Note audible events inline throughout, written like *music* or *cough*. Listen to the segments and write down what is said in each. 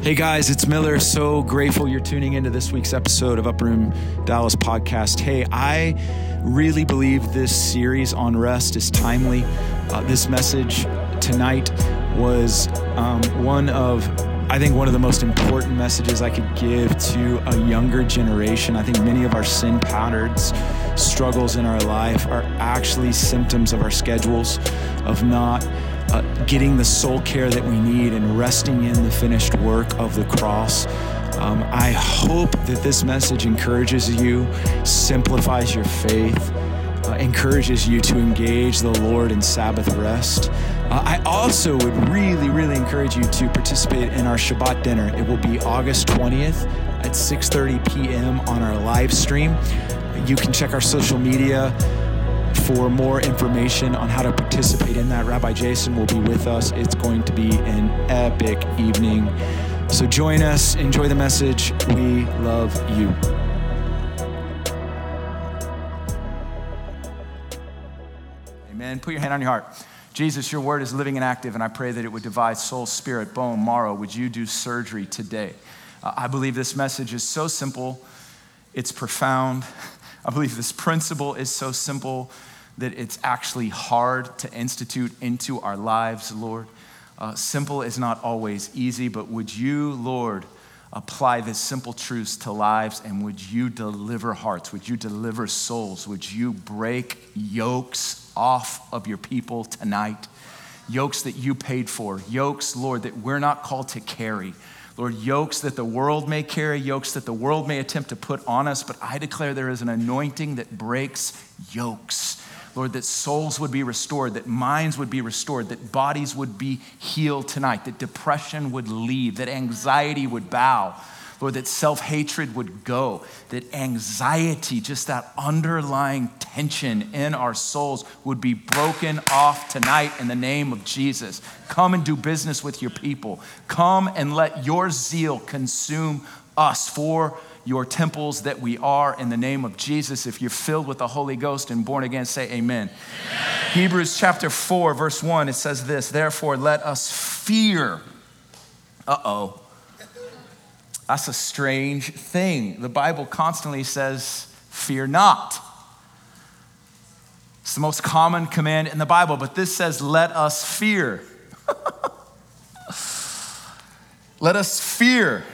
Hey guys, it's Miller. So grateful you're tuning into this week's episode of Upper Room Dallas podcast. Hey, I really believe this series on rest is timely. Uh, this message tonight was um, one of I think one of the most important messages I could give to a younger generation. I think many of our sin patterns, struggles in our life are actually symptoms of our schedules, of not uh, getting the soul care that we need and resting in the finished work of the cross. Um, I hope that this message encourages you, simplifies your faith, uh, encourages you to engage the Lord in Sabbath rest. Uh, I also would really, really encourage you to participate in our Shabbat dinner. It will be August 20th at 6:30 p.m. on our live stream. You can check our social media for more information on how to participate in that. Rabbi Jason will be with us. It's going to be an epic evening. So join us, enjoy the message. We love you. Amen. Put your hand on your heart. Jesus, your word is living and active, and I pray that it would divide soul, spirit, bone, marrow. Would you do surgery today? Uh, I believe this message is so simple, it's profound. *laughs* I believe this principle is so simple that it's actually hard to institute into our lives, Lord. Uh, simple is not always easy, but would you, Lord, apply this simple truths to lives and would you deliver hearts? Would you deliver souls? Would you break yokes off of your people tonight? Yokes that you paid for, yokes, Lord, that we're not called to carry. Lord, yokes that the world may carry, yokes that the world may attempt to put on us, but I declare there is an anointing that breaks yokes. Lord, that souls would be restored, that minds would be restored, that bodies would be healed tonight, that depression would leave, that anxiety would bow. Lord, that self hatred would go, that anxiety, just that underlying tension in our souls, would be broken off tonight in the name of Jesus. Come and do business with your people. Come and let your zeal consume us for your temples that we are in the name of Jesus. If you're filled with the Holy Ghost and born again, say amen. amen. Hebrews chapter 4, verse 1, it says this Therefore, let us fear. Uh oh that's a strange thing. The Bible constantly says, Fear not. It's the most common command in the Bible, but this says, Let us fear. *laughs* Let us fear.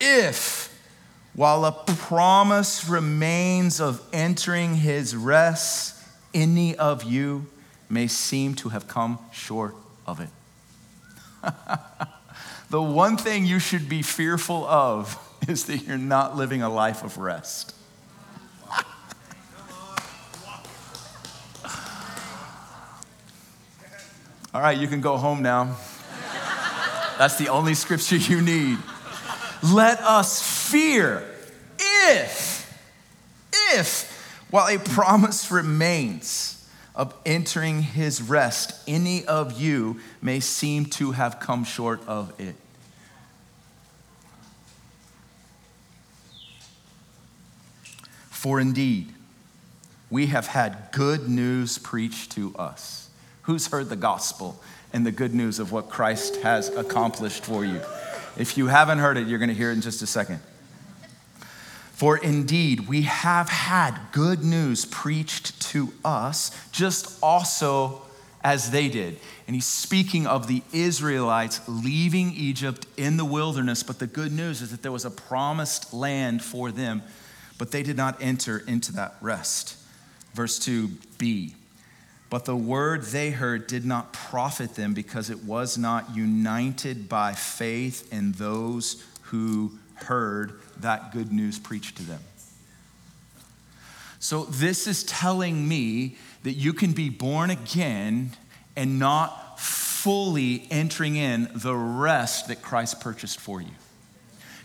If, while a promise remains of entering his rest, any of you may seem to have come short of it. *laughs* the one thing you should be fearful of *laughs* is that you're not living a life of rest. *laughs* All right, you can go home now. That's the only scripture you need. Let us fear if, if, while a promise remains, of entering his rest, any of you may seem to have come short of it. For indeed, we have had good news preached to us. Who's heard the gospel and the good news of what Christ has accomplished for you? If you haven't heard it, you're going to hear it in just a second. For indeed, we have had good news preached to us, just also as they did. And he's speaking of the Israelites leaving Egypt in the wilderness, but the good news is that there was a promised land for them, but they did not enter into that rest. Verse 2b. But the word they heard did not profit them because it was not united by faith in those who heard that good news preached to them. So, this is telling me that you can be born again and not fully entering in the rest that Christ purchased for you.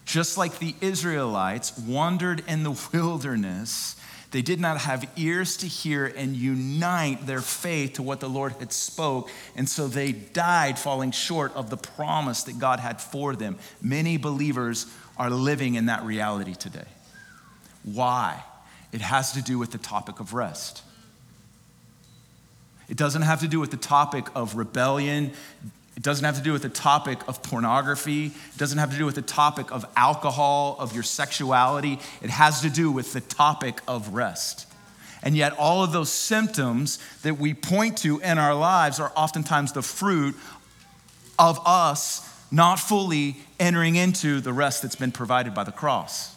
Just like the Israelites wandered in the *laughs* wilderness, they did not have ears to hear and unite their faith to what the Lord had spoke, and so they died falling short of the promise that God had for them. Many believers are living in that reality today. Why? It has to do with the topic of rest. It doesn't have to do with the topic of rebellion, It doesn't have to do with the topic of pornography. It doesn't have to do with the topic of alcohol, of your sexuality. It has to do with the topic of rest. And yet, all of those symptoms that we point to in our lives are oftentimes the fruit of us not fully entering into the rest that's been provided by the cross.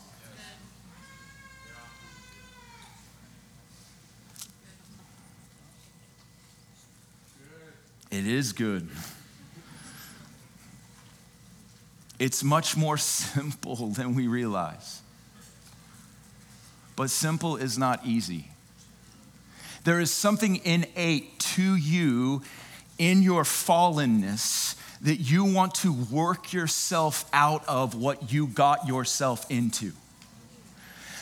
It is good. It's much more *laughs* simple than we realize. But simple is not easy. There is something innate to you in your fallenness that you want to work yourself out of what you got yourself into.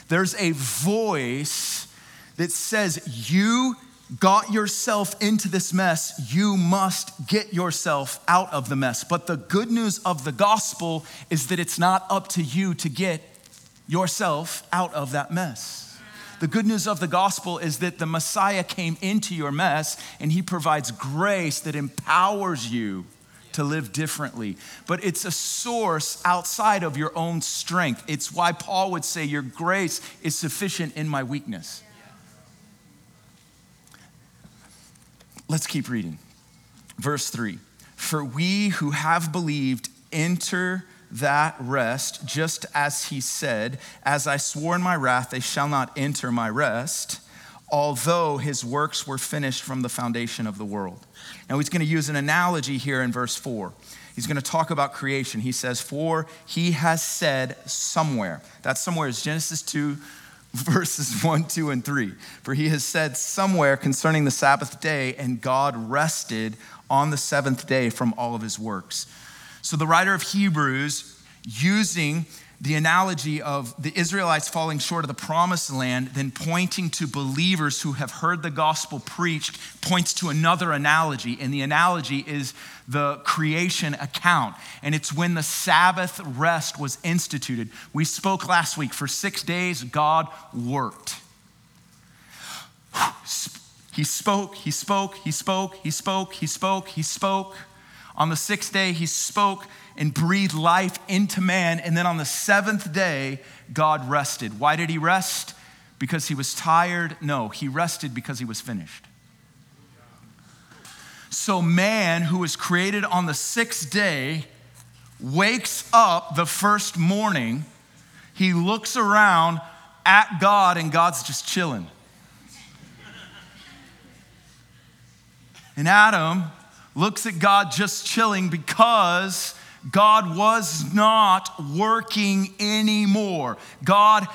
There's a voice that says, You got yourself into this mess, you must get yourself out of the mess. But the good news of the gospel is that it's not up to you to get yourself out of that mess. The good news of the gospel is that the Messiah came into your mess and he provides grace that empowers you to live differently. But it's a source outside of your own strength. It's why Paul would say, Your grace is sufficient in my weakness. Let's keep reading. Verse 3 For we who have believed enter that rest, just as he said, As I swore in my wrath, they shall not enter my rest, although his works were finished from the foundation of the world. Now he's going to use an analogy here in verse 4. He's going to talk about creation. He says, For he has said somewhere. That somewhere is Genesis 2, *laughs* verses 1, 2, and 3. For he has said somewhere concerning the Sabbath day, and God rested on the seventh day from all of his works. So the writer of Hebrews, using the analogy of the Israelites falling short of the promised land, then pointing to believers who have heard the gospel preached, points to another analogy. And the analogy is the creation account. And it's when the Sabbath rest was instituted. We spoke last week for six days, God worked. He spoke, he spoke, he spoke, he spoke, he spoke, he spoke. On the sixth day, he spoke and breathed life into man. And then on the seventh day, God rested. Why did he rest? Because he was tired? No, he rested because he was finished. So, man who was created on the sixth day wakes up the first morning, he looks around at God, and God's just chilling. And Adam looks at God just chilling because God was not working anymore. God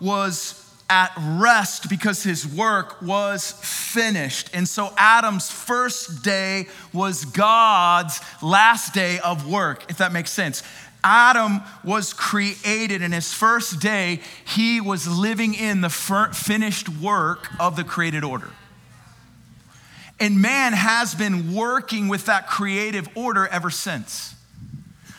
was at rest because his work was finished. And so Adam's first day was God's last day of work, if that makes sense. Adam was created, and his first day, he was living in the finished work of the created order. And man has been working with that creative order ever since.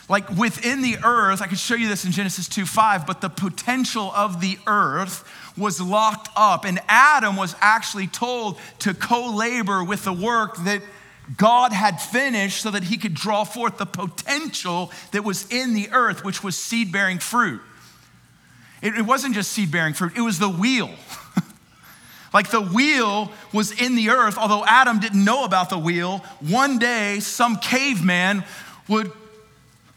Like within the earth, I could show you this in Genesis 2 5, but the potential of the earth was locked up. And Adam was actually told to co labor with the work that God had finished so that he could draw forth the potential that was in the earth, which was seed bearing fruit. It, wasn't just seed bearing fruit, it was the wheel. *laughs* Like the wheel was in the earth, although Adam didn't know about the wheel. One day, some caveman would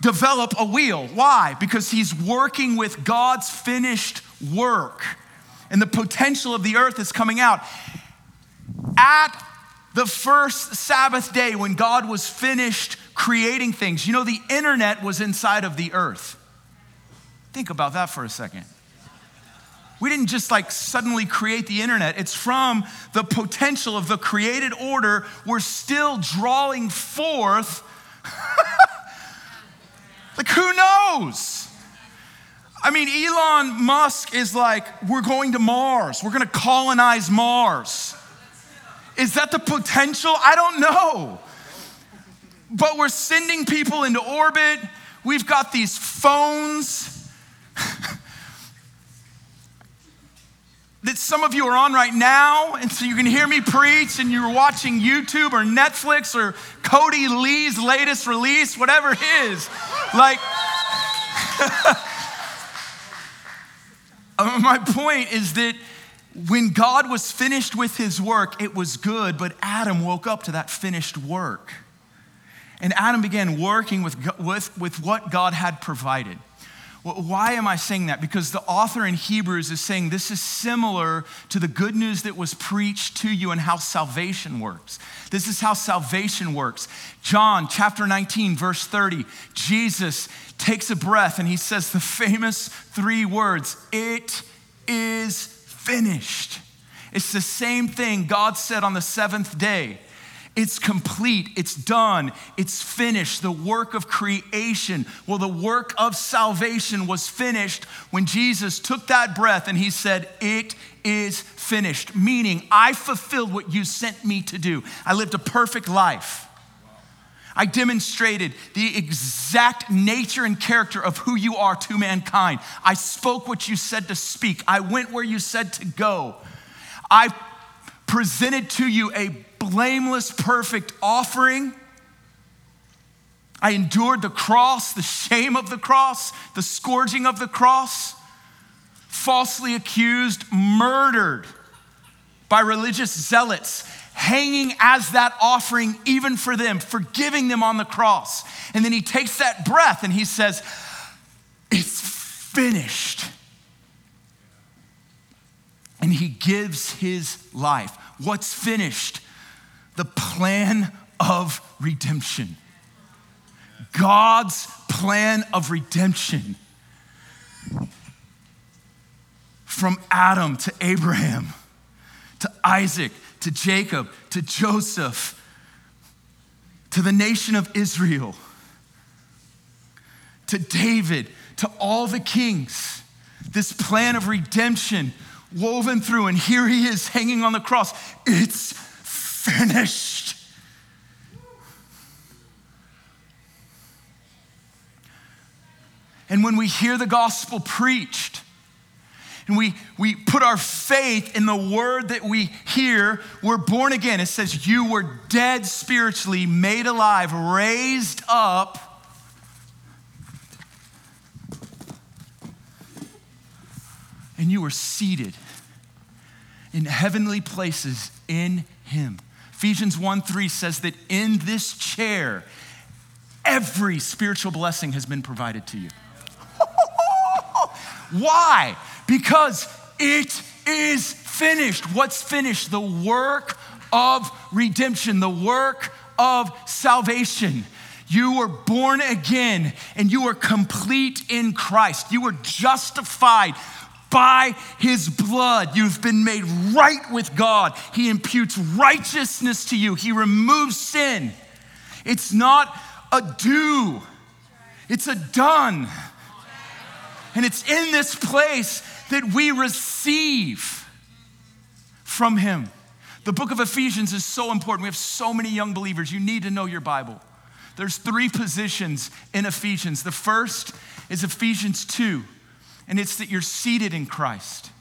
develop a wheel. Why? Because he's working with God's finished work, and the potential of the earth is coming out. At the first Sabbath day, when God was finished creating things, you know, the internet was inside of the earth. Think about that for a second. We didn't just like suddenly create the internet. It's from the potential of the created order. We're still drawing forth. *laughs* like, who knows? I mean, Elon Musk is like, we're going to Mars, we're going to colonize Mars. Is that the potential? I don't know. But we're sending people into orbit. We've got these phones. That some of you are on right now, and so you can hear me preach, and you're watching YouTube or Netflix or Cody Lee's latest release, whatever it is. Like, *laughs* uh, my point is that when God was finished with his work, it was good, but Adam woke up to that finished work. And Adam began working with, with, with what God had provided. Why am I saying that? Because the author in Hebrews is saying this is similar to the good news that was preached to you and how salvation works. This is how salvation works. John chapter 19, verse 30, Jesus takes a breath and he says the famous three words It is finished. It's the same thing God said on the seventh day. It's complete, it's done, it's finished. The work of creation, well, the work of salvation was finished when Jesus took that breath and he said, It is finished. Meaning, I fulfilled what you sent me to do. I lived a perfect life. I demonstrated the exact nature and character of who you are to mankind. I spoke what you said to speak. I went where you said to go. I presented to you a blameless, perfect offering. I endured the cross, the shame of the cross, the scourging of the cross, falsely accused, murdered by religious zealots, hanging as that offering even for them, forgiving them on the cross. And then he takes that breath and he says, It's finished. And he gives his life. What's finished? The plan of redemption. God's plan of redemption. From Adam to Abraham, to Isaac, to Jacob, to Joseph, to the nation of Israel, to David, to all the kings. This plan of redemption woven through, and here he is hanging on the cross. It's finished. And when we hear the gospel preached, and we, we put our faith in the word that we hear, we're born again. It says, You were dead spiritually, made alive, raised up. And you were seated in heavenly places in Him. Ephesians 1 3 says that in this chair, every spiritual blessing has been provided to you. *laughs* Why? Because it is finished. What's finished? The work of redemption, the work of salvation. You were born again and you were complete in Christ. You were justified by his blood, you've been made right with God. He imputes righteousness to you, he removes sin. It's not a do, it's a done. And it's in this place that we receive from him. The book of Ephesians is so important. We have so many young believers. You need to know your Bible. There's three positions in Ephesians. The first is Ephesians 2 and it's that you're seated in Christ.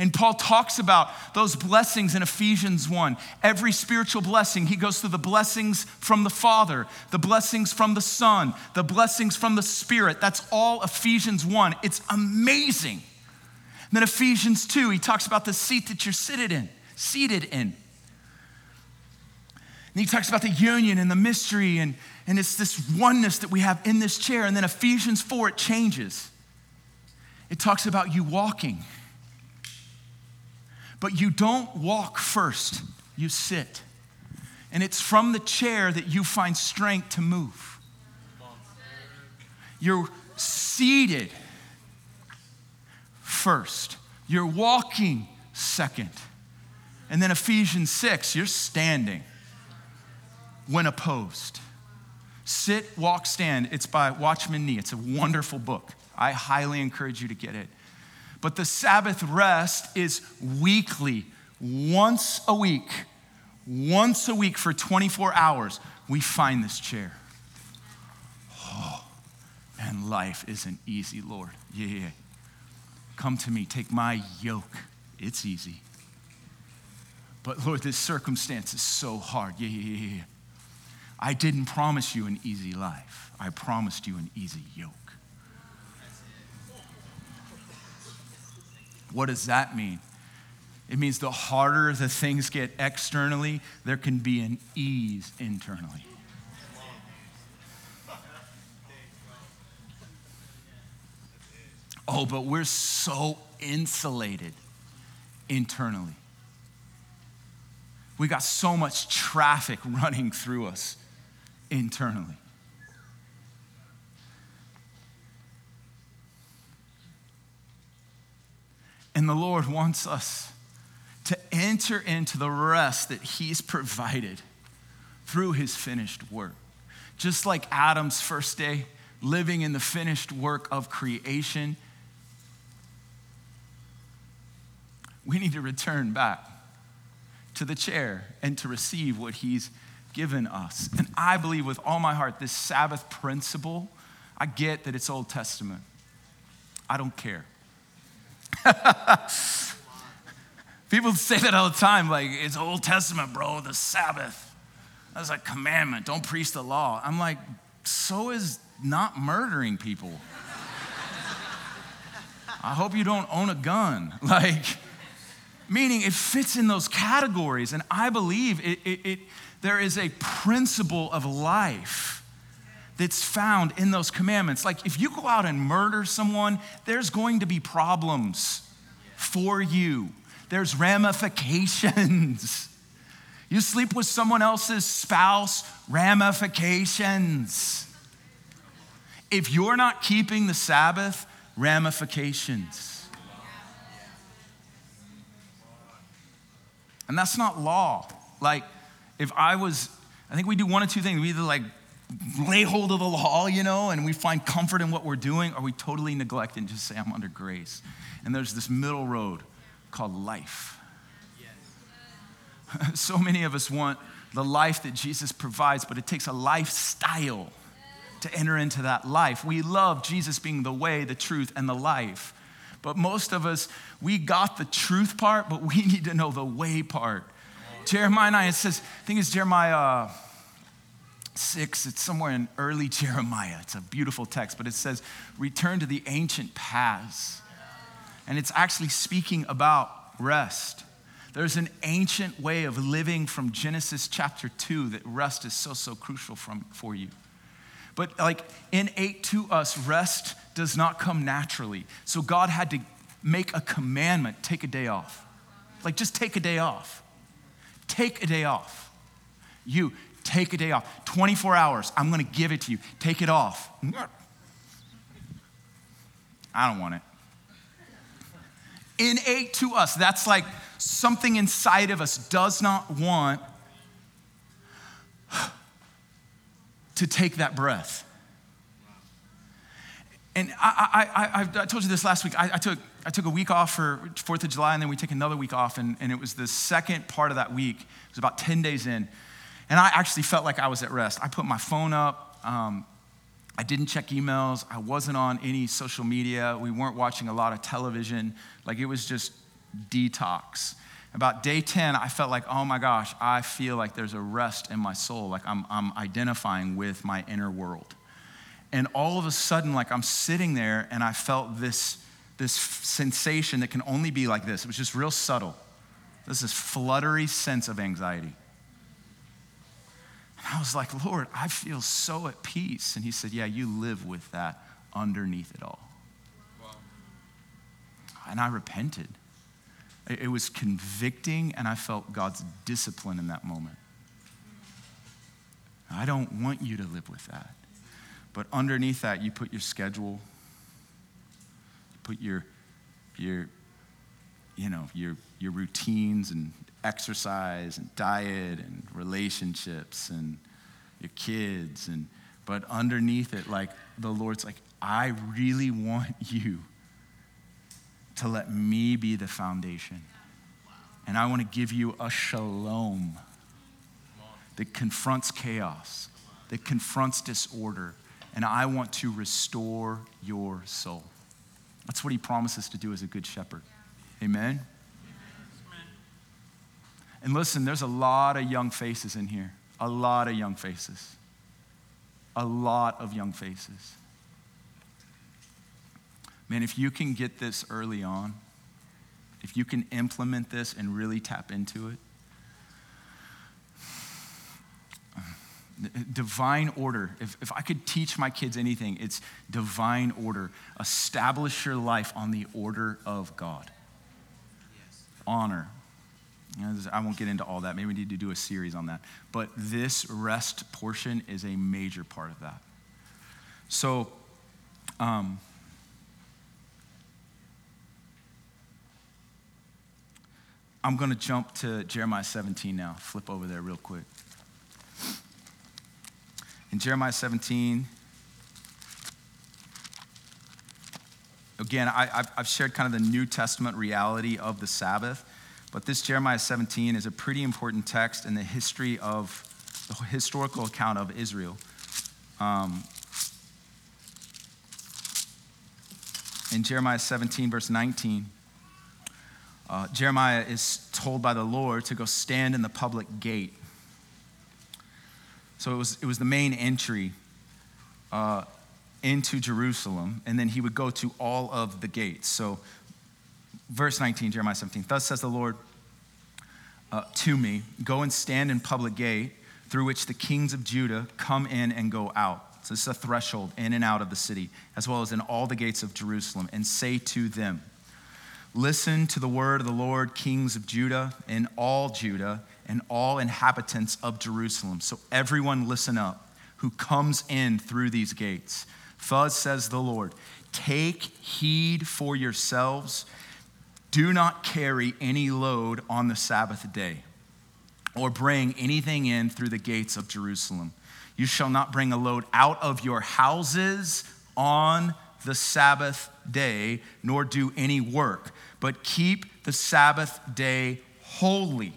And Paul talks about those blessings in Ephesians 1. Every spiritual blessing, he goes through the blessings from the Father, the blessings from the Son, the blessings from the Spirit. That's all Ephesians 1. It's amazing. And then Ephesians 2, he talks about the seat that you're seated in, seated in. And he talks about the union and the mystery, and, and it's this oneness that we have in this chair. And then Ephesians 4, it changes it talks about you walking. But you don't walk first, you sit. And it's from the chair that you find strength to move. You're seated first, you're walking second. And then Ephesians 6, you're standing when opposed. Sit, walk, stand. It's by Watchman Nee. It's a wonderful book. I highly encourage you to get it. But the Sabbath rest is weekly, once a week, once a week for 24 hours, we find this chair. Oh, and life isn't easy, Lord. Yeah, yeah. Come to me, take my yoke. it's easy. But Lord, this circumstance is so hard. Yeah, yeah, yeah. I didn't promise you an easy life, I promised you an easy yoke. What does that mean? It means the harder the things get externally, there can be an ease internally. Oh, but we're so insulated internally. We got so much traffic *laughs* running through us internally. And the Lord wants us to enter into the rest that He's provided through His finished work. Just like Adam's first day, living in the finished work of creation, we need to return back to the chair and to receive what He's given us. And I believe with all my heart, this Sabbath principle, I get that it's Old Testament. I don't care. *laughs* People say that all the time, like, it's Old Testament, bro, the Sabbath. That's a commandment. Don't preach the law. I'm like, so is not murdering people. I hope you don't own a gun. *laughs* Like, meaning it fits in those categories. And I believe it, it, it there is a principle of life that's found in those commandments. Like if you go out and murder someone, there's going to be problems for you, there's ramifications. *laughs* You sleep with someone else's spouse, ramifications. If you're not keeping the Sabbath, ramifications. And that's not law. Like, if I was, I think we do one of two things. We either like lay hold of the law, you know, and we find comfort in what we're doing, or we totally neglect and just say, I'm under grace. And there's this middle road called life. Yes. *laughs* so many of us want the life that Jesus provides, but it takes a lifestyle to enter into that life. We love Jesus being the way, the truth, and the life. But most of us, we got the truth part, but we *laughs* need to know the way part. Jeremiah 9, it says, I think it's Jeremiah 6, it's somewhere in early *laughs* Jeremiah. It's a beautiful text, but it says, return to the ancient paths. And it's actually speaking about rest. There's an ancient way of living from Genesis chapter 2 that rest is so, so crucial from, for you. But like innate to us, rest does not come naturally. So God had to make a commandment take a day off. Like, just take a day off. Take a day off. You, take a day off. 24 hours, I'm gonna give it to you. Take it off. I don't want it. Innate to us, that's like something inside of us does not want to take that breath. And I, I, I, I told you this last week. I, I, took, I took a week off for 4th of July, and then we take another week off. And, and it was the second part of that week. It was about 10 days in. And I actually felt like I was at rest. I put my phone up. Um, I didn't check emails. I wasn't on any social media. We weren't watching a lot of television. Like it was just detox. About day 10, I felt like, oh my gosh, I feel like there's a rest in my soul. Like I'm, I'm identifying with my inner world. And all of a sudden, like I'm sitting there and I felt this, this sensation that can only be like this. It was just real subtle. This is fluttery sense of anxiety. And I was like, Lord, I feel so at peace. And he said, Yeah, you live with that underneath it all. Wow. And I repented. It was convicting, and I felt God's discipline in that moment. I don't want you to live with that. But underneath that, you put your schedule, you put your, your, you know, your, your routines and exercise and diet and relationships and your kids and but underneath it like the lord's like i really want you to let me be the foundation and i want to give you a shalom that confronts chaos that confronts disorder and I want to restore your soul. That's what he promises to do as a good shepherd. Amen? And listen, there's a lot of young faces in here, a lot of young faces, a lot of young faces. Man, if you can get this early on, if you can implement this and really tap into it, divine order. If, if I could teach my kids anything, it's divine order. Establish your life on the order of God. Yes. Honor. I won't get into all that. Maybe we need to do a series on that. But this rest portion is a major part of that. So, um, I'm going to jump to Jeremiah 17 now. Flip over there real quick. In Jeremiah 17, again, I, have shared kind of the New Testament reality of the Sabbath, but this Jeremiah 17 is a pretty important text in the history of the historical account of Israel. Um, in Jeremiah 17, verse 19, uh, Jeremiah is told by the Lord to go stand in the public gate so it was, it was the main entry uh, into Jerusalem, and then he would go to all of the gates. So, verse 19, Jeremiah 17, Thus says the Lord uh, to me, Go and stand in public gate through which the kings of Judah come in and go out. So, this is a threshold in and out of the city, as well as in all the gates of Jerusalem, and say to them, Listen to the word of the Lord, kings of Judah and all Judah and all inhabitants of Jerusalem. So everyone listen up who comes in through these gates. Thus says the Lord Take heed for yourselves. Do not carry any load on the Sabbath day, or bring anything in through the gates of Jerusalem. You shall not bring a load out of your houses on the Sabbath day, nor do any work, but keep the Sabbath day holy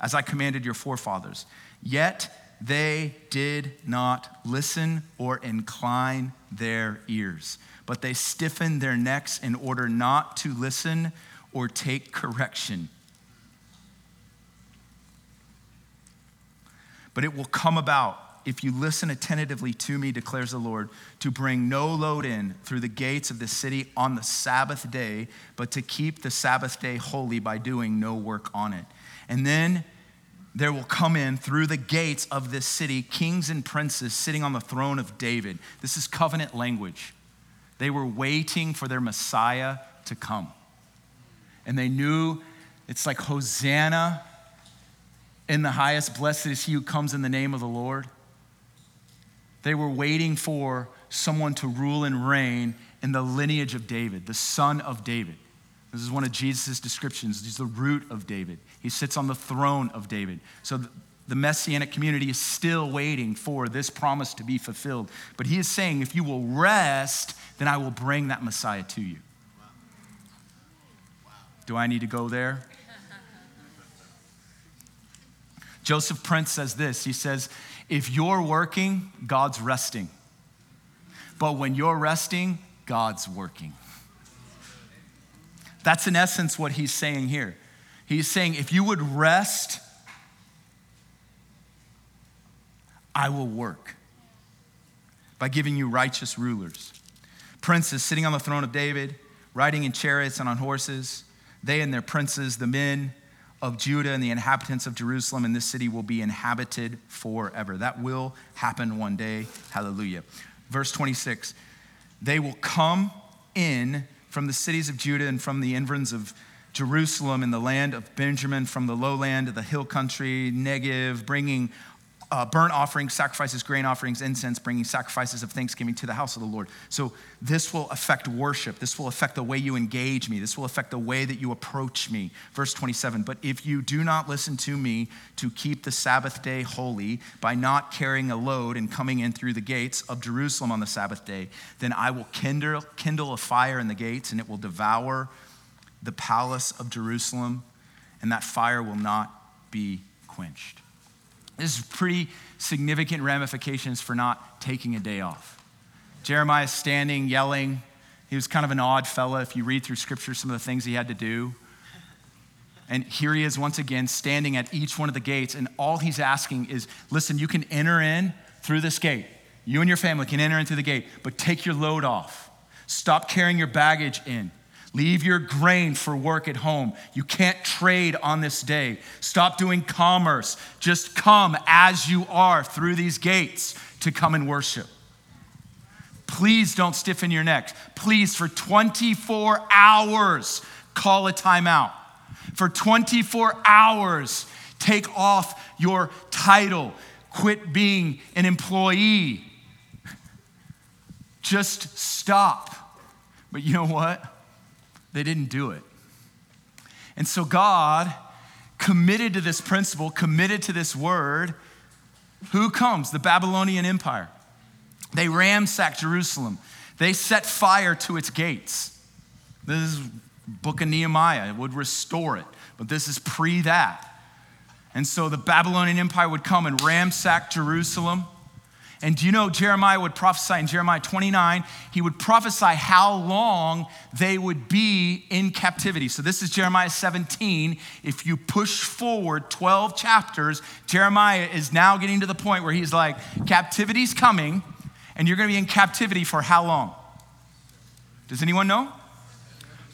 as I commanded your forefathers. Yet they did not listen or incline their ears, but they stiffened their necks in order not to listen or take correction. But it will come about if you listen attentively to me, declares the Lord, to bring no load in through the gates of the city on the Sabbath day, but to keep the Sabbath day holy by doing no work on it. And then there will come in through the gates of this city kings and princes sitting on the throne of David. This is covenant language. They were waiting for their Messiah to come. And they knew it's like Hosanna in the highest, blessed is he who comes in the name of the Lord. They were waiting for someone to rule and reign in the lineage of David, the son of David. This is one of Jesus' descriptions. He's the root of David. He sits on the throne of David. So the messianic community is still waiting for this promise to be fulfilled. But he is saying, if you will rest, then I will bring that Messiah to you. Do I need to go there? Joseph Prince says this He says, If you're working, God's resting. But when you're resting, God's working. That's in essence what he's saying here. He's saying, if you would rest, I will work by giving you righteous rulers. Princes sitting on the throne of David, riding in chariots and on horses, they and their princes, the men of Judah and the inhabitants of Jerusalem and this city will be inhabited forever. That will happen one day. Hallelujah. Verse 26 They will come in from the cities of Judah and from the environs of Jerusalem and the land of Benjamin, from the lowland to the hill country, Negev, bringing uh, burnt offerings, sacrifices, grain offerings, incense, bringing sacrifices of thanksgiving to the house of the Lord. So, this will affect worship. This will affect the way you engage me. This will affect the way that you approach me. Verse 27 But if you do not listen to me to keep the Sabbath day holy by not carrying a load and coming in through the gates of Jerusalem on the Sabbath day, then I will kindle, kindle a fire in the gates and it will devour the palace of Jerusalem, and that fire will not be quenched. This is pretty significant ramifications for not taking a day off. Jeremiah standing, yelling. He was kind of an odd fella if you read through scripture, some of the things he had to do. And here he is once again standing at each one of the gates. And all he's asking is listen, you can enter in through this gate. You and your family can enter in through the gate, but take your load off. Stop carrying your baggage in. Leave your grain for work at home. You can't trade on this day. Stop doing commerce. Just come as you are through these gates to come and worship. Please don't stiffen your neck. Please, for 24 hours, call a timeout. For 24 hours, take off your title. Quit being an employee. Just stop. But you know what? They didn't do it. And so God committed to this principle, committed to this word. Who comes? The Babylonian Empire. They ransacked Jerusalem. They set fire to its gates. This is book of Nehemiah. It would restore it, but this is pre that. And so the Babylonian Empire would come and ransack Jerusalem. And do you know Jeremiah would prophesy in Jeremiah 29? He would prophesy how long they would be in captivity. So this is Jeremiah 17. If you push forward 12 chapters, Jeremiah is now getting to the point where he's like, captivity's coming, and you're going to be in captivity for how long? Does anyone know?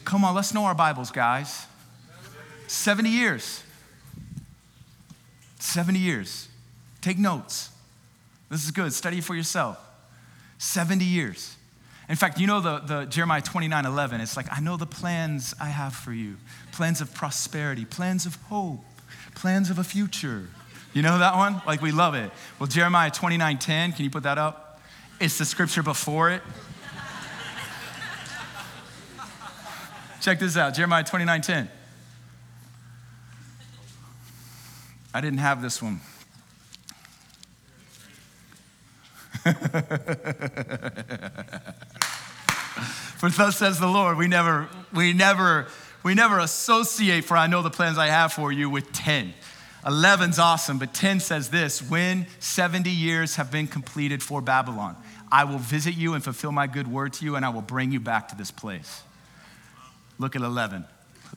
Come on, let's know our Bibles, guys. 70 years. 70 years. Take notes. This is good. Study for yourself. 70 years. In fact, you know the, the Jeremiah 29 11, it's like, I know the plans I have for you plans of prosperity, plans of hope, plans of a future. You know that one? Like, we love it. Well, Jeremiah 29 10, can you put that up? It's the scripture before it. *laughs* Check this out Jeremiah 29 10. I didn't have this one. *laughs* for thus says the Lord, we never, we never, we never associate, for I know the plans I have for you with 10. 11's awesome, but 10 says this when 70 years have been completed for Babylon, I will visit you and fulfill my good word to you, and I will bring you back to this place. Look at 11.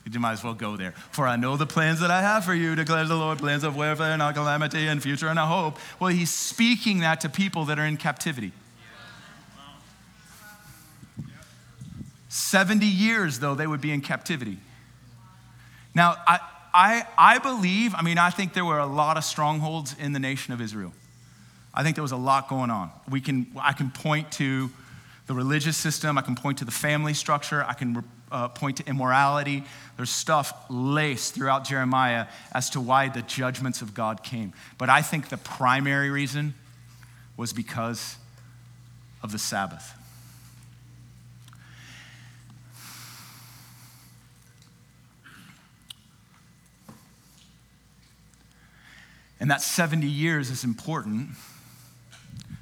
You might as well go there. For I know the plans that I have for you, declares the Lord, plans of welfare and not calamity and future and a hope. Well, he's speaking that to people that are in captivity. 70 years, though, they would be in captivity. Now, I, I, I believe, I mean, I think there were a lot of strongholds in the nation of Israel. I think there was a lot going on. We can, I can point to the religious system, I can point to the family structure, I can uh, point to immorality. There's stuff laced throughout Jeremiah as to why the judgments of God came. But I think the primary reason was because of the Sabbath. And that 70 years is important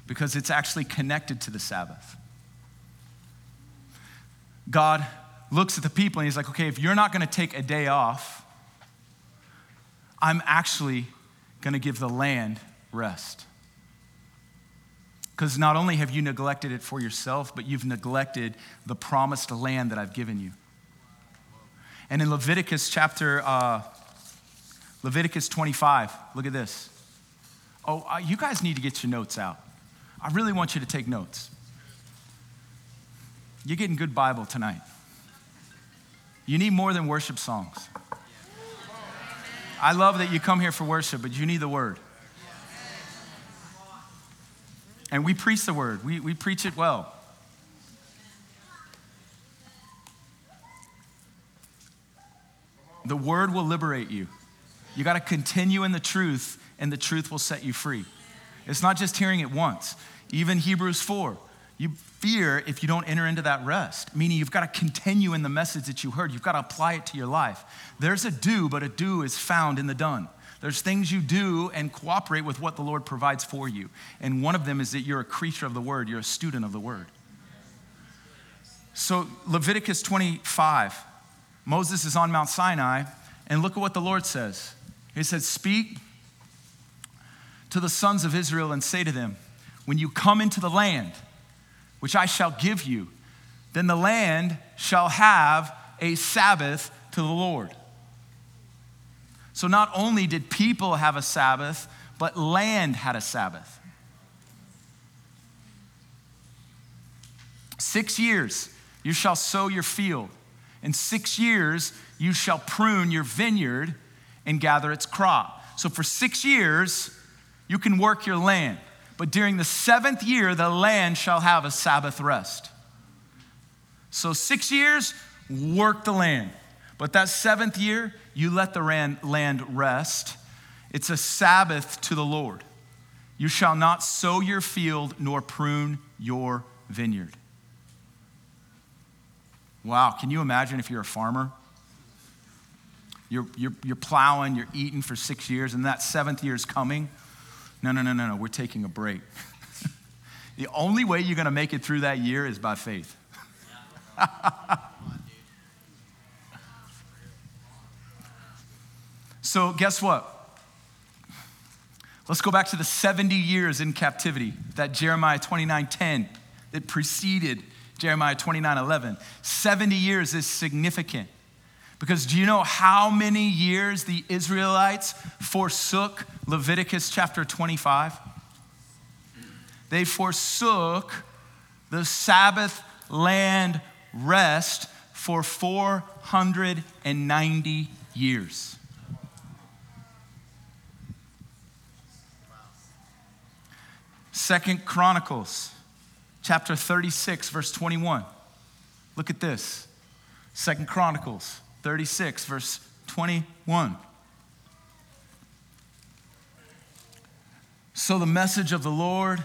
because it's actually connected to the Sabbath. God looks at the people and he's like, okay, if you're not going to take a day off, I'm actually going to give the land rest. Because not only have you neglected it for yourself, but you've neglected the promised land that I've given you. And in Leviticus chapter, uh, Leviticus 25, look at this. Oh, uh, you guys need to get your notes out. I really want you to take notes. You're getting good Bible tonight. You need more than worship songs. I love that you come here for worship, but you need the word. And we preach the word, we, we preach it well. The word will liberate you. You got to continue in the truth, and the truth will set you free. It's not just hearing it once. Even Hebrews 4 you fear if you don't enter into that rest, meaning you've got to continue in the message that you heard. You've got to apply it to your life. There's a do, but a do is found in the done. There's things you do and cooperate with what the Lord provides for you. And one of them is that you're a creature of the word, you're a student of the word. So, Leviticus 25, Moses is on Mount Sinai, and look at what the Lord says. He says, Speak to the sons of Israel and say to them, When you come into the land, which I shall give you, then the land shall have a Sabbath to the Lord. So not only did people have a Sabbath, but land had a Sabbath. Six years you shall sow your field. and six years you shall prune your vineyard and gather its crop. So for six years you can work your land. But during the seventh year, the land shall have a Sabbath rest. So, six years, work the land. But that seventh year, you let the land rest. It's a Sabbath to the Lord. You shall not sow your field nor prune your vineyard. Wow, can you imagine if you're a farmer? You're, you're, you're plowing, you're eating for six years, and that seventh year is coming no, no, no, no, no, we're taking a break. *laughs* the only way you're going to make it through that year is by faith. *laughs* so, guess what? Let's go back to the 70 years in captivity that Jeremiah 29:10 that preceded Jeremiah 29:11. 70 years is significant. Because do you know how many years the Israelites forsook Leviticus chapter 25? They forsook the Sabbath land rest for 490 years. Second Chronicles chapter 36 verse 21. Look at this. Second Chronicles 36, verse 21. So the message of the Lord,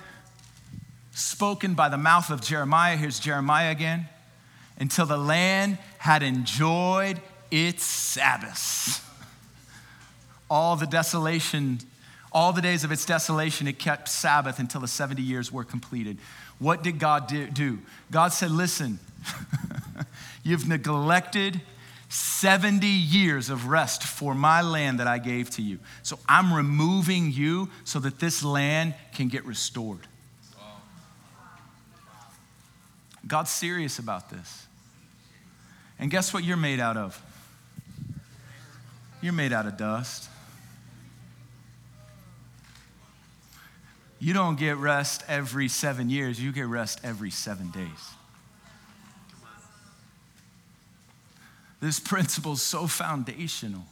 spoken by the mouth of Jeremiah, here's Jeremiah again, until the land had enjoyed its Sabbaths. All the desolation, all the days of its desolation, it kept Sabbath until the 70 years were completed. What did God do? God said, Listen, *laughs* you've neglected 70 years of rest for my land that I gave to you. So I'm removing you so that this land can get restored. God's serious about this. And guess what you're made out of? You're made out of dust. You don't get rest every seven years, you get rest every seven days. This principle is so foundational.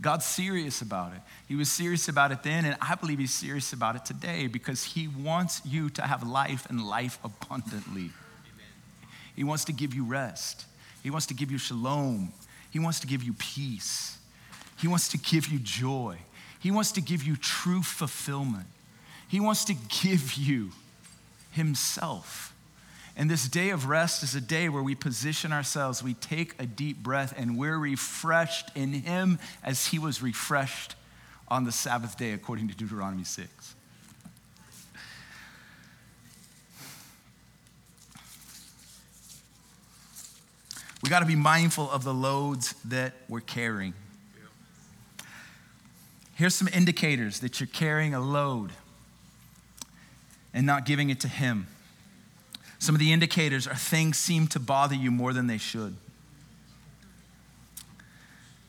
God's serious about it. He was serious about it then, and I believe He's serious about it today because He wants you to have life and life abundantly. Amen. He wants to give you rest, He wants to give you shalom, He wants to give you peace, He wants to give you joy, He wants to give you true fulfillment, He wants to give you Himself. And this day of rest is a day where we position ourselves, we take a deep breath, and we're refreshed in Him as He was refreshed on the Sabbath day, according to Deuteronomy 6. We got to be mindful of the loads that we're carrying. Here's some indicators that you're carrying a load and not giving it to Him. Some of the indicators are things seem to bother you more than they should.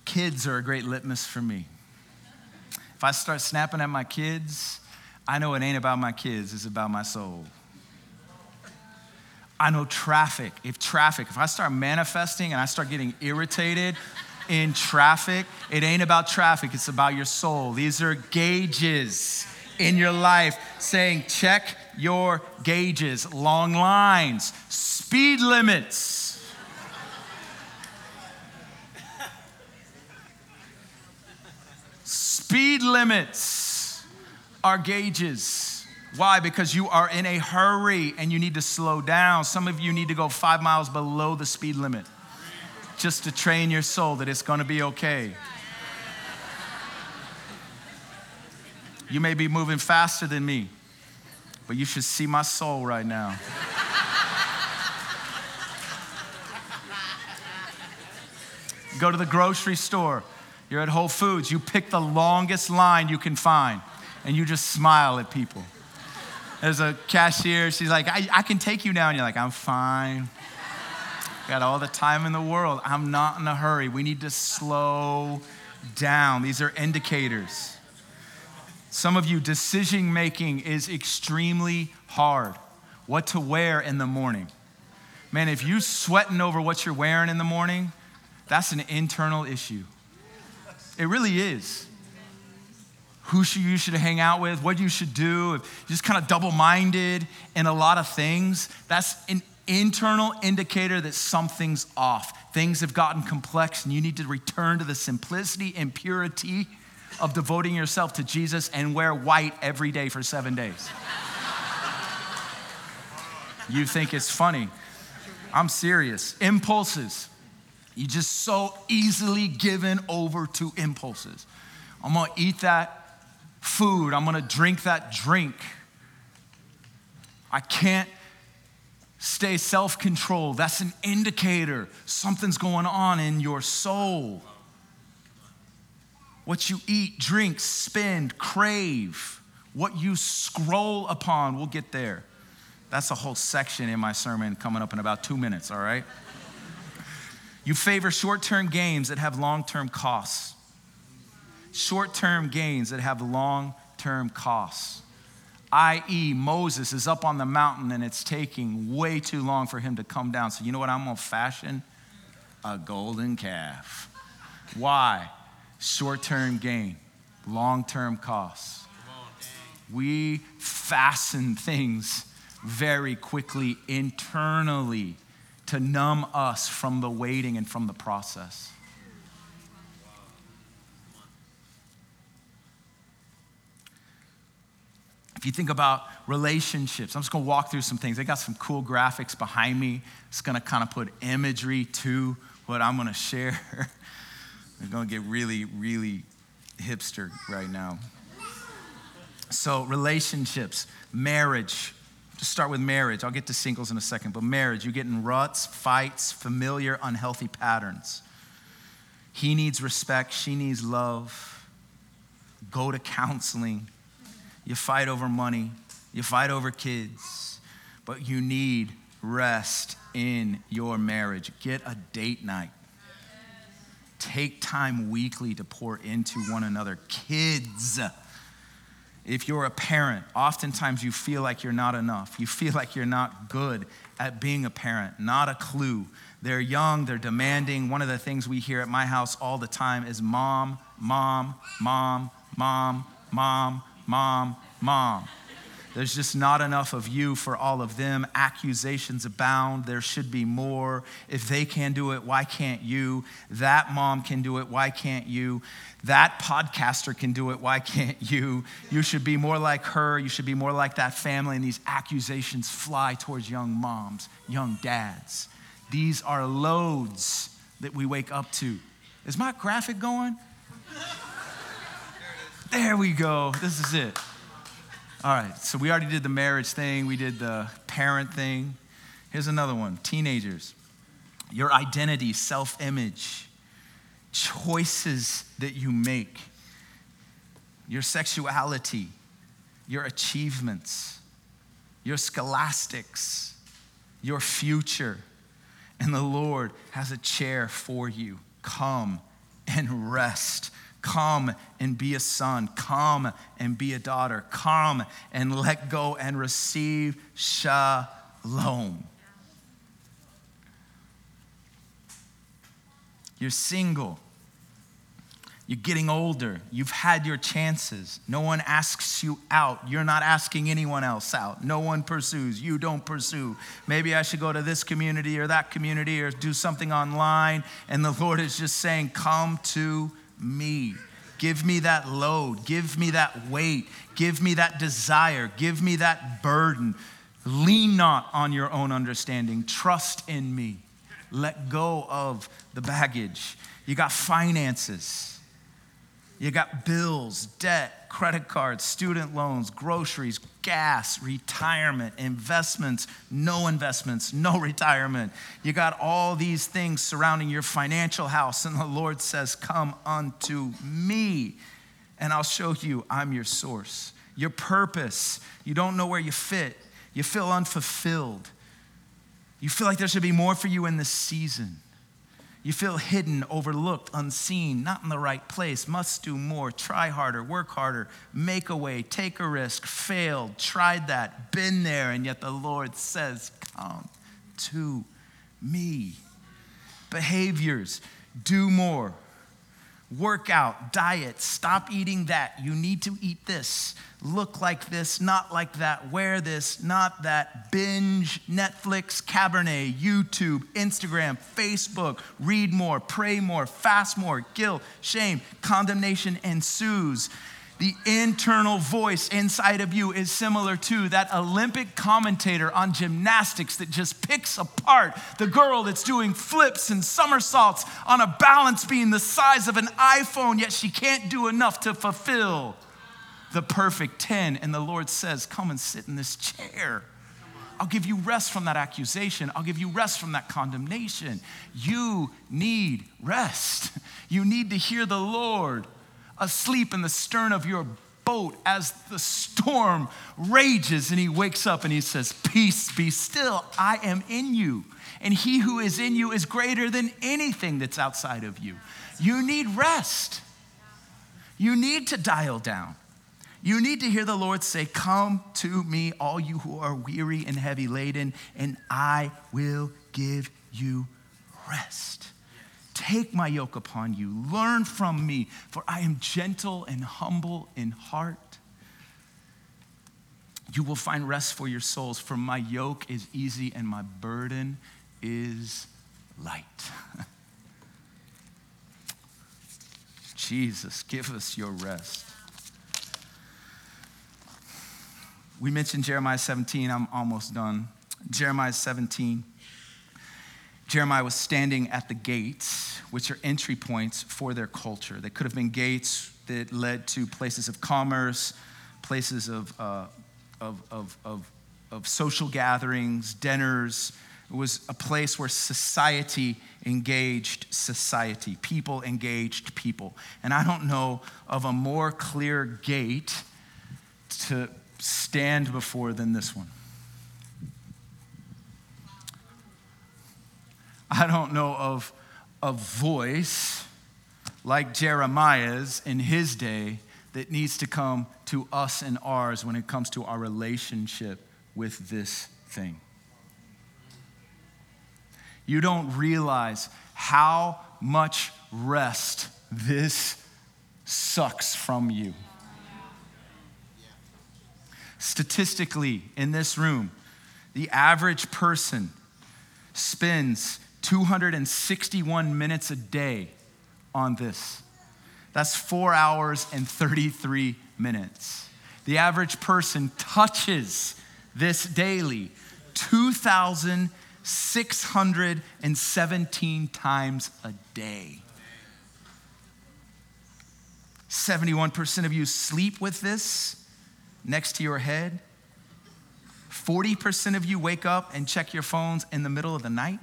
Kids are a great litmus for me. If I start snapping at my kids, I know it ain't about my kids, it's about my soul. I know traffic. If traffic, if I start manifesting and I start getting irritated in traffic, it ain't about traffic, it's about your soul. These are gauges in your life saying, check your gauges, long lines, speed limits. speed limits are gauges. Why? Because you are in a hurry and you need to slow down. Some of you need to go five miles below the speed limit just to train your soul that it's going to be okay. You may be moving faster than me, but you should see my soul right now. Go to the grocery store. You're at Whole Foods. You pick the longest line you can find, and you just smile at people. There's a cashier. She's like, I, I can take you now. And you're like, I'm fine. Got all the time in the world. I'm not in a hurry. We need to slow down. These are indicators. Some of you, decision making is extremely hard. What to wear in the morning. Man, if you sweating over what you're wearing in the morning, that's an internal issue. It really is. Who should you should hang out with, what you should do, if you're just kind of double-minded in a lot of things, that's an internal indicator that something's off. Things have gotten complex and you need to return to the simplicity and purity of devoting yourself to Jesus and wear white every day for seven days. you think it's funny. I'm serious. Impulses. You just so easily given over to impulses. I'm gonna eat that food, I'm gonna drink that drink. I can't stay self controlled. That's an indicator something's going on in your soul. What you eat, drink, spend, crave, what you scroll upon, we'll get there. That's a whole section in my sermon coming up in about two minutes, all right? You favor short term gains that have long term costs. Short term gains that have long term costs. I.e., Moses is up on the mountain and it's taking way too long for him to come down. So, you know what I'm gonna fashion? A golden calf. Why? Short term gain, long term costs. We fasten things very quickly internally to numb us from the waiting and from the process. If you think about relationships, I'm just gonna walk through some things. They got some cool graphics behind me. It's gonna kind of put imagery to what I'm gonna share. *laughs* We're gonna get really, really hipster right now. So, relationships, marriage, just start with marriage. I'll get to singles in a second, but marriage, you get in ruts, fights, familiar, unhealthy patterns. He needs respect, she needs love. Go to counseling. You fight over money, you fight over kids, but you need rest in your marriage. Get a date night. Take time weekly to pour into one another. Kids, if you're a parent, oftentimes you feel like you're not enough. You feel like you're not good at being a parent, not a clue. They're young, they're demanding. One of the things we hear at my house all the time is mom, mom, mom, mom, mom, mom, mom. There's just not enough of you for all of them. Accusations abound. There should be more. If they can do it, why can't you? That mom can do it. Why can't you? That podcaster can do it. Why can't you? You should be more like her. You should be more like that family. And these accusations fly towards young moms, young dads. These are loads that we wake up to. Is my graphic going? There we go. This is it. All right, so we already did the marriage thing, we did the parent thing. Here's another one teenagers. Your identity, self image, choices that you make, your sexuality, your achievements, your scholastics, your future. And the Lord has a chair for you. Come and rest Come and be a son. Come and be a daughter. Come and let go and receive shalom. You're single. You're getting older. You've had your chances. No one asks you out. You're not asking anyone else out. No one pursues. You don't pursue. Maybe I should go to this community or that community or do something online. And the Lord is just saying, Come to me. Give me that load. Give me that weight. Give me that desire. Give me that burden. Lean not on your own understanding. Trust in me. Let go of the baggage. You got finances. You got bills, debt, credit cards, student loans, groceries, gas, retirement, investments, no investments, no *laughs* retirement. You got all these things surrounding your financial house, and the Lord says, Come unto me, and I'll show you I'm your source. Your purpose, you don't know where you fit, you feel unfulfilled. You feel like there should be more for you in this season. You feel hidden, overlooked, unseen, not in the right place, must do more, try harder, work harder, make a way, take a risk, failed, tried that, been there, and yet the Lord says, Come to me. Behaviors, do more, workout, diet, stop eating that. You need to eat this. Look like this, not like that. Wear this, not that. Binge, Netflix, Cabernet, YouTube, Instagram, Facebook. Read more, pray more, fast more. Guilt, shame, condemnation ensues the internal voice inside of you is similar to that Olympic commentator on gymnastics that just picks apart the girl that's doing flips and somersaults on a balance beam the size of an iPhone, yet she can't do enough to fulfill the perfect 10. And the Lord says, Come and sit in this chair. I'll give you rest from that accusation. I'll give you rest from that condemnation. You need rest. *laughs* You need to hear the Lord asleep in the stern of your boat as the storm rages and he wakes up and he says, Peace, be still. I am in you. And he who is in you is greater than anything that's outside of you. You need rest. You need to dial down. You need to hear the Lord say, Come to me, all you who are weary and heavy laden, and I will give you rest. Take my yoke upon you. Learn from me, for I am gentle and humble in heart. You will find rest for your souls, for my yoke is easy and my burden is light. *laughs* Jesus, give us your rest. We mentioned Jeremiah 17. I'm almost done. Jeremiah 17. Jeremiah was standing at the gates, which are entry points for their culture. They could have been gates that led to places of commerce, places of, uh, of, of, of, of social gatherings, dinners. It was a place where society engaged society, people engaged people. And I don't know of a more clear gate to stand before than this one. I don't know of a voice like Jeremiah's in his day that needs to come to us and ours when it comes to our relationship with this thing. You don't realize how much rest this sucks from you. Statistically, in this room, the average person spends 261 minutes a day on this. That's four hours and 33 minutes. The average person touches this daily 2,617 times a day. 71% of you sleep with this next to your head. 40% of you wake up and check your phones in the middle of the night.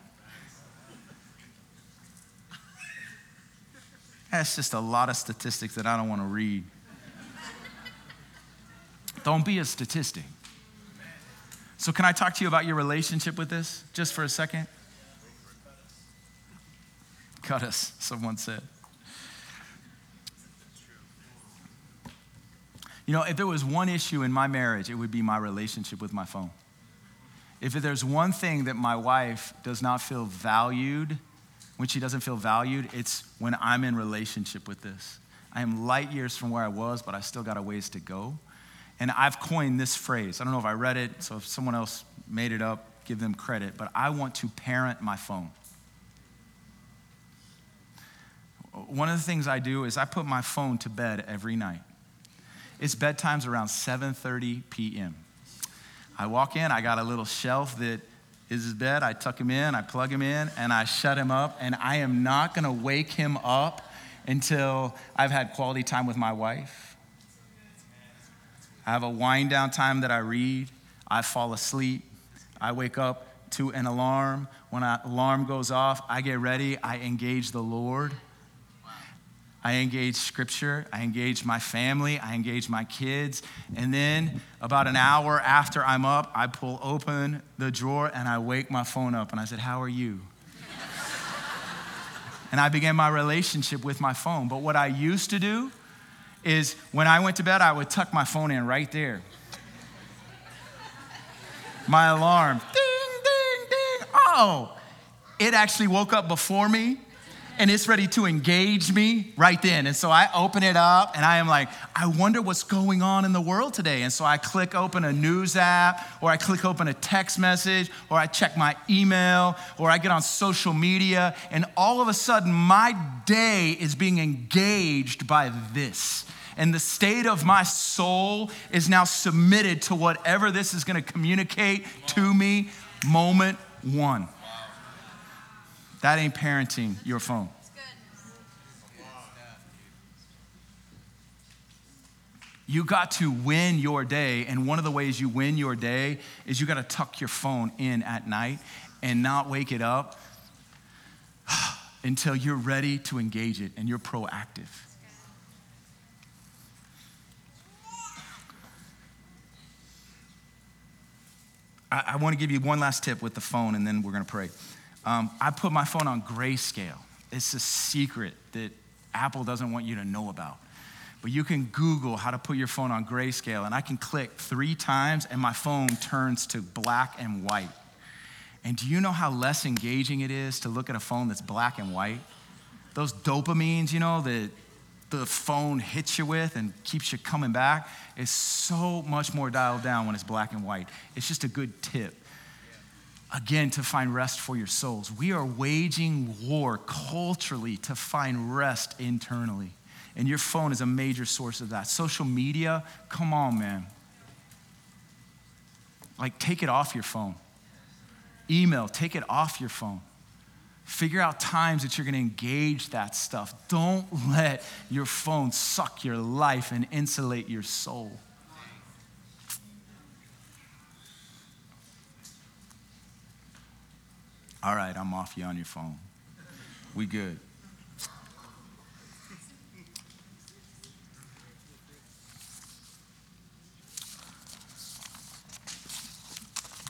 That's just a lot of statistics that I don't want to read. Don't be a statistic. So, can I talk to you about your relationship with this just for a second? Cut us, someone said. You know, if there was one issue in my marriage, it would be my relationship with my phone. If there's one thing that my wife does not feel valued when she doesn't feel valued, it's when I'm in relationship with this. I am light years from where I was, but I still got a ways to go. And I've coined this phrase. I don't know if I read it, so if someone else made it up, give them credit, but I want to parent my phone. One of the things I do is I put my phone to bed every night. Its bedtime's around 7:30 p.m. I walk in, I got a little shelf that is his bed. I tuck him in, I plug him in, and I shut him up. And I am not going to wake him up until I've had quality time with my wife. I have a wind down time that I read. I fall asleep. I wake up to an alarm. When an alarm goes off, I get ready. I engage the Lord. I engage scripture, I engage my family, I engage my kids. And then about an hour after I'm up, I pull open the drawer and I wake my phone up and I said, How are you? and I began my relationship with my phone. But what I used to do is when I went to bed, I would tuck my phone in right there. My alarm, ding, ding, ding. Oh, it actually woke up before me and it's ready to engage me right then. And so I open it up and I am like, I wonder what's going on in the world today. And so I click open a news app or I click open a text message or I check my email or I get on social media and all of a sudden my day is being engaged by this. And the state of my soul is now submitted to whatever this is going to communicate to me moment one. That ain't parenting your phone. You got to win your day. And one of the ways you win your day is you got to tuck your phone in at night and not wake it up *sighs* until you're ready to engage it and you're proactive. I, I want to give you one last tip with the phone and then we're going to pray. Um, I put my phone on grayscale. It's a secret that Apple doesn't want you to know about. But you can Google how to put your phone on grayscale, and I can click three times, and my phone turns to black and white. And do you know how less engaging it is to look at a phone that's black and white? Those dopamines, you know, that the phone hits you with and keeps you coming back is so much more dialed down when it's black and white. It's just a good tip again to find rest for your souls. We are waging war culturally to find rest internally. And your phone is a major source of that. Social media, come on, man. Like, take it off your phone. Email, take it off your phone. Figure out times that you're going to engage that stuff. Don't *laughs* let your phone suck your life and insulate your soul. All right, I'm off you on your phone. We good.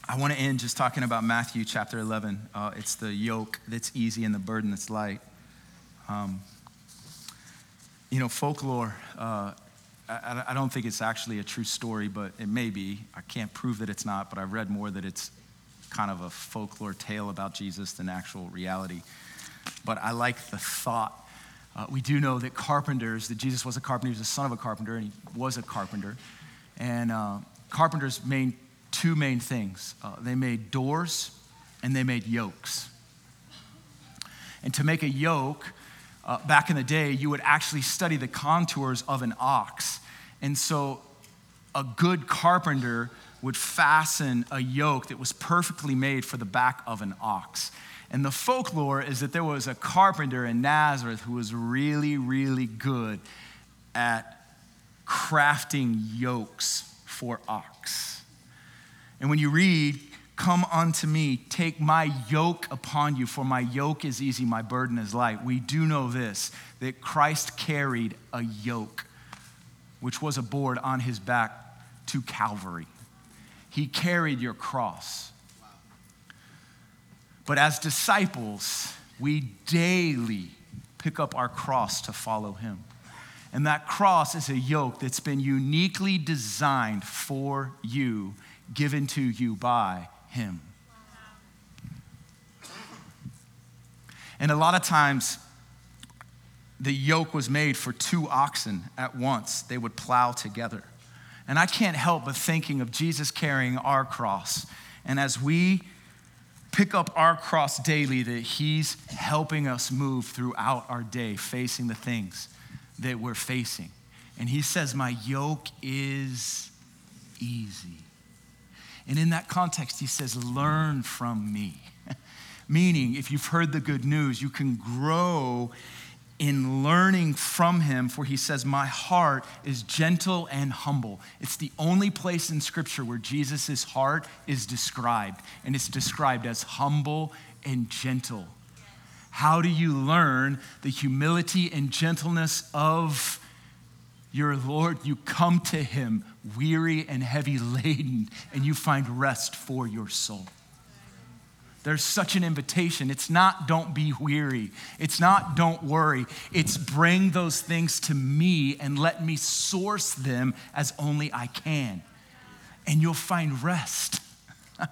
I want to end just talking about Matthew chapter 11. Uh, it's the yoke that's easy and the burden that's light. Um, you know, folklore, uh, I, I, don't think it's actually a true story, but it may be. I can't prove that it's not, but I've read more that it's kind of a folklore tale about Jesus than actual reality. But I like the thought. Uh, we do know that carpenters, that Jesus was a carpenter, he was the son of a carpenter, and he was a carpenter. And uh, carpenters made two main things uh, they made doors and they made yokes. And to make a yoke, uh, back in the day, you would actually study the contours of an ox. And so a good carpenter would fasten a yoke that was perfectly made for the back of an ox. And the folklore is that there was a carpenter in Nazareth who was really, really good at crafting yokes for ox. And when you read, Come unto me, take my yoke upon you, for my yoke is easy, my burden is light. We do know this that Christ carried a yoke, which was a board on his back to Calvary. He carried your cross. But as disciples, we daily pick up our cross to follow him. And that cross is a yoke that's been uniquely designed for you, given to you by him. And a lot of times, the yoke was made for two oxen at once, they would plow together. And I can't help but thinking of Jesus carrying our cross. And as we pick up our cross daily, that He's helping us move throughout our day, facing the things that we're facing. And He says, My yoke is easy. And in that context, He says, Learn from me. *laughs* Meaning, if you've heard the good news, you can grow in learning from him, for he says, My heart is gentle and humble. It's the only place in scripture where Jesus' heart is described, and it's described as humble and gentle. How do you learn the humility and gentleness of your Lord? You come to him weary and heavy laden, and you find rest for your soul. There's such an invitation. It's not don't be weary. It's not don't worry. It's bring those things to me and let me source them as only I can. And you'll find rest. *laughs*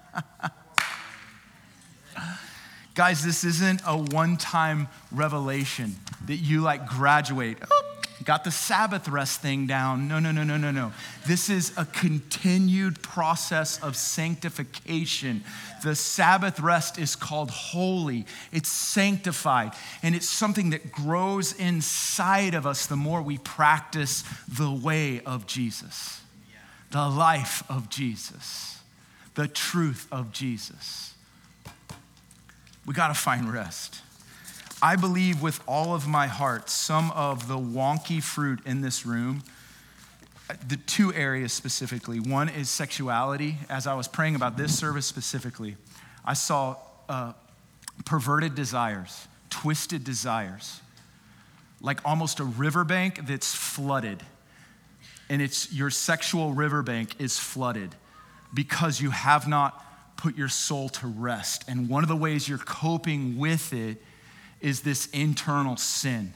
Guys, this isn't a one time revelation that you like graduate. Oh, got the Sabbath rest thing down. No, no, no, no, no, no. This is a continued process of sanctification. The Sabbath rest is called holy, it's sanctified, and it's something that grows inside of us the more we practice the way of Jesus, the life of Jesus, the truth of Jesus. We got to find rest. I believe with all of my heart, some of the wonky fruit in this room, the two areas specifically. One is sexuality. As I was praying about this service specifically, I saw uh, perverted desires, twisted desires, like almost a riverbank that's flooded. And it's your sexual riverbank is flooded because you have not put your soul to rest. And one of the ways you're coping with it is this internal sin.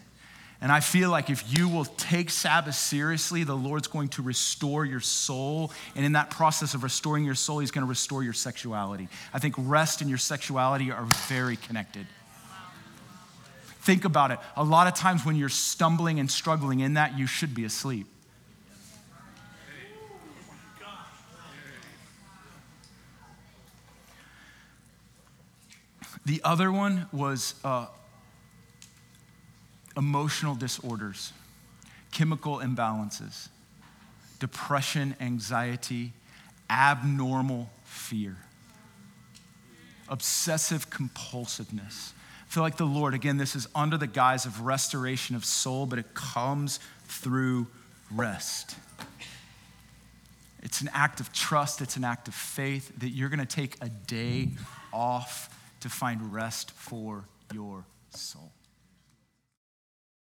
And I feel like if you will take Sabbath seriously, the Lord's going to restore your soul. And in that process of restoring your soul, He's going to restore your sexuality. I think rest and your sexuality are very connected. Think about it. A lot of times when you're stumbling and struggling in that, you should be asleep. The other one was uh, emotional disorders, chemical imbalances, depression, anxiety, abnormal fear, obsessive compulsiveness. I feel like the Lord, again, this is under the guise of restoration of soul, but it comes through rest. It's an act of trust, it's an act of faith that you're going to take a day off to find rest for your soul.